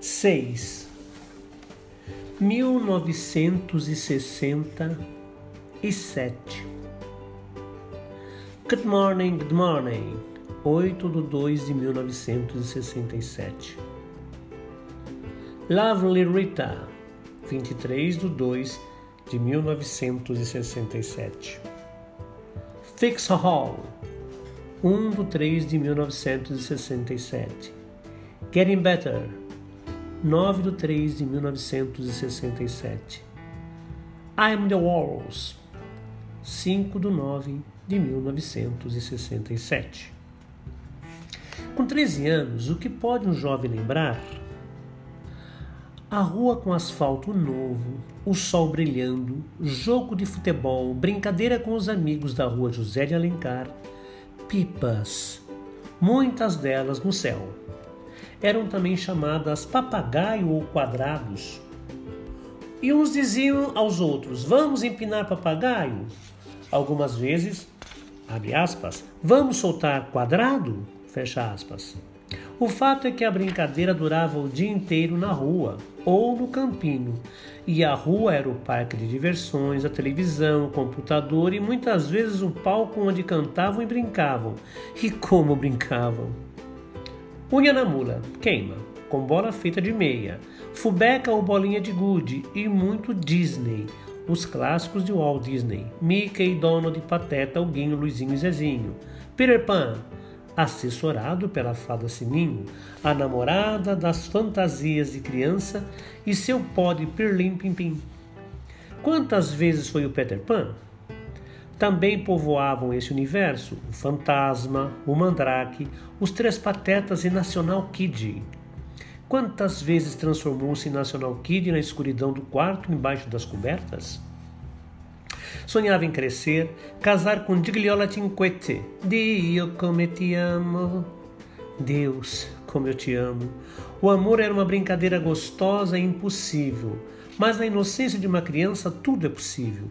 6. 1967. Good morning, good morning. 8 de 2 de 1967. Lovely Rita, 23 de 2 de 1967. Fix Hall, 1 de 3 de 1967. Getting Better, 9 de 3 de 1967. I'm the Walls, 5 de 9 de 1967. Com 13 anos, o que pode um jovem lembrar? A rua com asfalto novo, o sol brilhando, jogo de futebol, brincadeira com os amigos da rua José de Alencar, pipas, muitas delas no céu. Eram também chamadas papagaio ou quadrados. E uns diziam aos outros: Vamos empinar papagaio? Algumas vezes, abre aspas, vamos soltar quadrado? Fecha aspas. O fato é que a brincadeira durava o dia inteiro na rua ou no campinho, e a rua era o parque de diversões, a televisão, o computador e muitas vezes o palco onde cantavam e brincavam. E como brincavam! Unha na mula, queima, com bola feita de meia, fubeca ou bolinha de gude e muito Disney, os clássicos de Walt Disney, Mickey, Donald, Pateta, Alguinho, Luizinho e Zezinho, Peter Pan, assessorado pela fada Sininho, a namorada das fantasias de criança e seu pó de pirlim pim pim. Quantas vezes foi o Peter Pan? Também povoavam esse universo o Fantasma, o Mandrake, os Três Patetas e National Kid. Quantas vezes transformou-se National Kid na escuridão do quarto embaixo das cobertas? Sonhava em crescer, casar com Gigliola Cinquete. Dio come te amo. Deus, como eu te amo. O amor era uma brincadeira gostosa e impossível, mas na inocência de uma criança tudo é possível,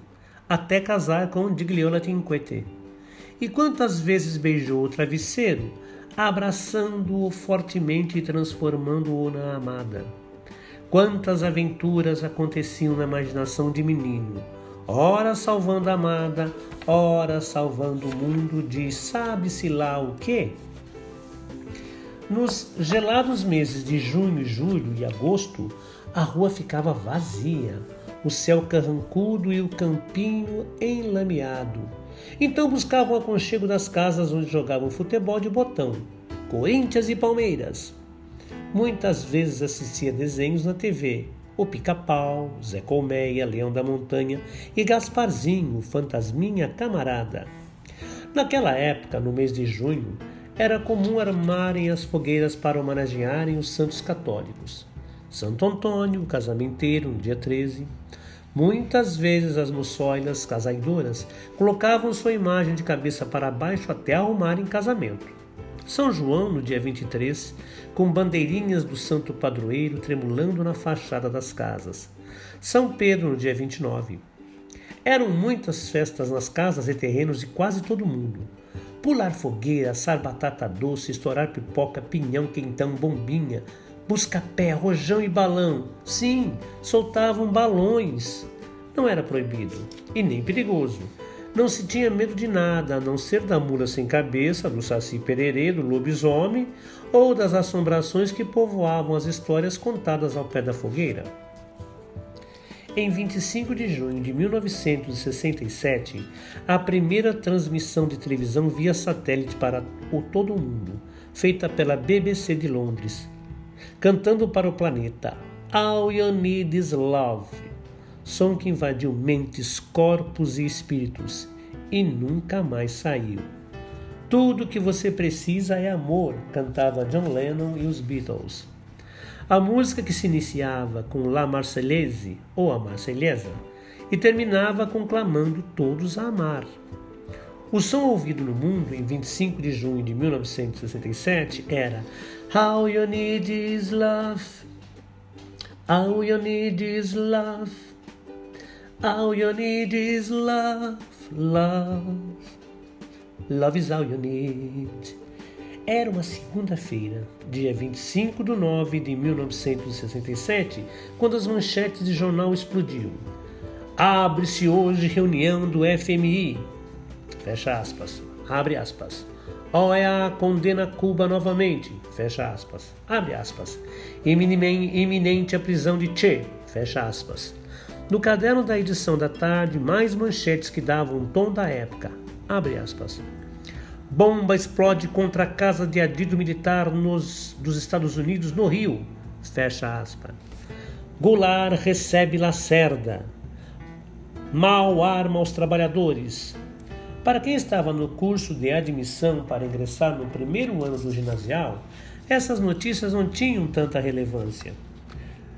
até casar com Gigliola Cinquete. E quantas vezes beijou o travesseiro, abraçando-o fortemente e transformando-o na amada? Quantas aventuras aconteciam na imaginação de menino, ora salvando a amada, ora salvando o mundo de sabe-se lá o quê? Nos gelados meses de junho, julho e agosto, a rua ficava vazia, o céu carrancudo e o campinho enlameado. Então buscavam o aconchego das casas onde jogavam futebol de botão, Corinthians e Palmeiras. Muitas vezes assistia desenhos na TV, o Pica-Pau, Zé Colmeia, Leão da Montanha e Gasparzinho, Fantasminha Camarada. Naquela época, no mês de junho, era comum armarem as fogueiras para homenagearem os santos católicos. Santo Antônio, casamenteiro, no dia 13. Muitas vezes as moçoilas casaidoras colocavam sua imagem de cabeça para baixo até arrumarem casamento. São João, no dia 23, com bandeirinhas do santo padroeiro tremulando na fachada das casas. São Pedro, no dia 29. Eram muitas festas nas casas e terrenos de quase todo mundo. Pular fogueira, assar batata doce, estourar pipoca, pinhão, quentão, bombinha, busca-pé, rojão e balão. Sim, soltavam balões. Não era proibido e nem perigoso. Não se tinha medo de nada, a não ser da mula sem cabeça, do saci pererê, do lobisomem ou das assombrações que povoavam as histórias contadas ao pé da fogueira. Em 25 de junho de 1967, a primeira transmissão de televisão via satélite para o todo o mundo, feita pela BBC de Londres, cantando para o planeta All You Need Is Love som que invadiu mentes, corpos e espíritos e nunca mais saiu. Tudo que você precisa é amor, cantava John Lennon e os Beatles. A música que se iniciava com La Marseillaise ou a Marselhesa e terminava conclamando todos a amar. O som ouvido no mundo em 25 de junho de 1967 era How You Need Is Love, All You Need Is Love. All you need is love, love. Love is all you need. Era uma segunda-feira, dia 25 de nove de 1967, quando as manchetes de jornal explodiam. Abre-se hoje reunião do FMI. Fecha aspas. Abre aspas. OEA condena Cuba novamente. Fecha aspas. Abre aspas. Iminente a prisão de Che. Fecha aspas. No caderno da edição da tarde, mais manchetes que davam o tom da época. Abre aspas. Bomba explode contra a casa de adido militar nos, dos Estados Unidos no Rio. Fecha aspas. Goulart recebe Lacerda. Mal arma aos trabalhadores. Para quem estava no curso de admissão para ingressar no primeiro ano do ginasial, essas notícias não tinham tanta relevância.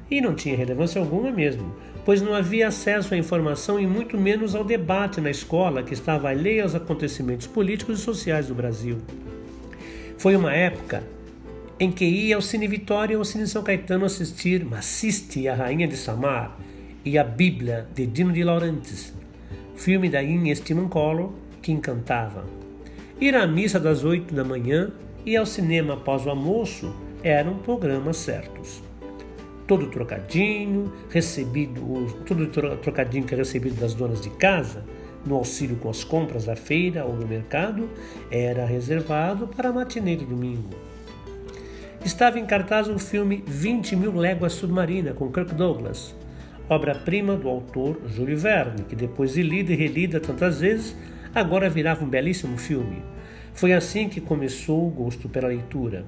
E não tinha relevância alguma mesmo, pois não havia acesso à informação e muito menos ao debate na escola que estava alheia aos acontecimentos políticos e sociais do Brasil. Foi uma época em que ia ao Cine Vitória ou ao Cine São Caetano assistir Maciste, a Rainha de Samar e a Bíblia de Dino de Laurentiis, filme da Inês Esteban Collor que encantava. Ir à missa das oito da manhã e ao cinema após o almoço eram programas certos todo trocadinho, recebido, todo trocadinho que é recebido das donas de casa, no auxílio com as compras da feira ou do mercado, era reservado para a matinê de domingo. Estava em cartaz o filme 20 Mil Léguas Submarina, com Kirk Douglas, obra-prima do autor Júlio Verne, que depois de lida e relida tantas vezes, agora virava um belíssimo filme. Foi assim que começou o gosto pela leitura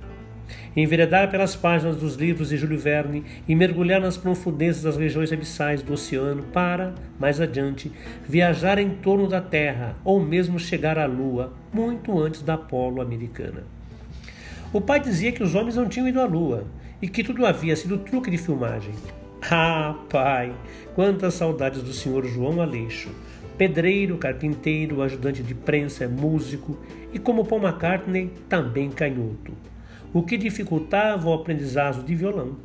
enveredar pelas páginas dos livros de Júlio Verne e mergulhar nas profundezas das regiões abissais do oceano para, mais adiante, viajar em torno da Terra ou mesmo chegar à Lua muito antes da Apolo americana. O pai dizia que os homens não tinham ido à Lua e que tudo havia sido truque de filmagem. Ah, pai, quantas saudades do senhor João Aleixo, pedreiro, carpinteiro, ajudante de prensa, músico e, como Paul McCartney, também canhoto o que dificultava o aprendizado de violão,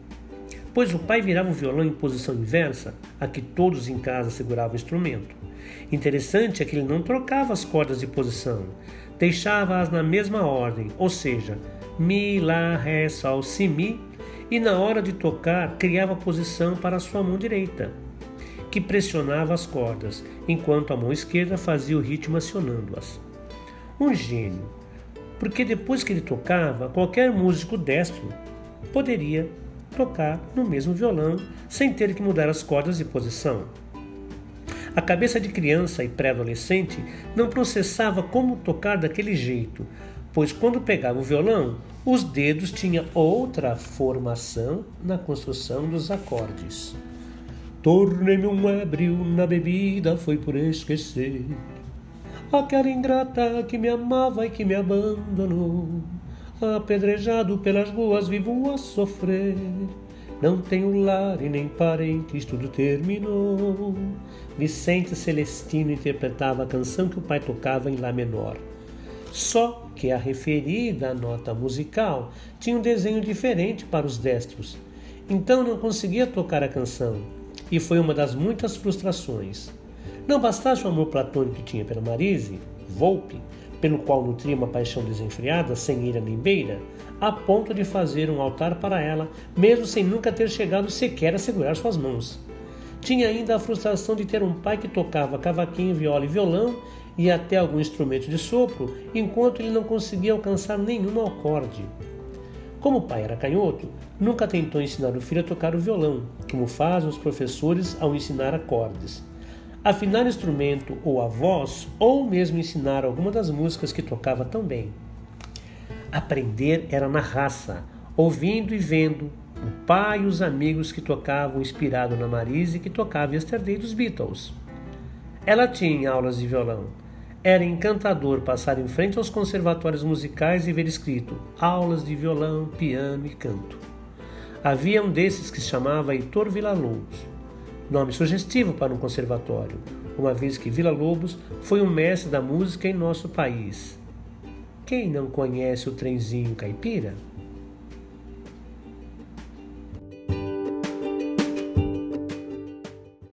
pois o pai virava o violão em posição inversa, a que todos em casa seguravam o instrumento. Interessante é que ele não trocava as cordas de posição, deixava-as na mesma ordem, ou seja, Mi, Lá, Ré, Sol, Si, Mi, e na hora de tocar criava posição para a sua mão direita, que pressionava as cordas, enquanto a mão esquerda fazia o ritmo acionando-as. Um gênio, porque depois que ele tocava, qualquer músico destro poderia tocar no mesmo violão sem ter que mudar as cordas de posição. A cabeça de criança e pré-adolescente não processava como tocar daquele jeito, pois quando pegava o violão, os dedos tinham outra formação na construção dos acordes. Tornei-me um ébrio na bebida, foi por esquecer aquela ingrata que me amava e que me abandonou. Apedrejado pelas ruas, vivo a sofrer. Não tenho lar e nem parentes, tudo terminou. Vicente Celestino interpretava a canção que o pai tocava em Lá menor. Só que a referida nota musical tinha um desenho diferente para os destros. Então não conseguia tocar a canção, e foi uma das muitas frustrações. Não bastasse o amor platônico que tinha pela Marise, Volpe, pelo qual nutria uma paixão desenfreada, sem ira nem beira, a ponto de fazer um altar para ela, mesmo sem nunca ter chegado sequer a segurar suas mãos. Tinha ainda a frustração de ter um pai que tocava cavaquinho, viola e violão e até algum instrumento de sopro, enquanto ele não conseguia alcançar nenhum acorde. Como o pai era canhoto, nunca tentou ensinar o filho a tocar o violão, como fazem os professores ao ensinar acordes afinar instrumento ou a voz, ou mesmo ensinar alguma das músicas que tocava tão bem. Aprender era na raça, ouvindo e vendo o pai e os amigos que tocavam inspirado na Marise que tocava Yesterday dos Beatles. Ela tinha aulas de violão. Era encantador passar em frente aos conservatórios musicais e ver escrito aulas de violão, piano e canto. Havia um desses que se chamava Heitor Villa-Lobos nome sugestivo para um conservatório, uma vez que Vila Lobos foi um mestre da música em nosso país. Quem não conhece o trenzinho caipira?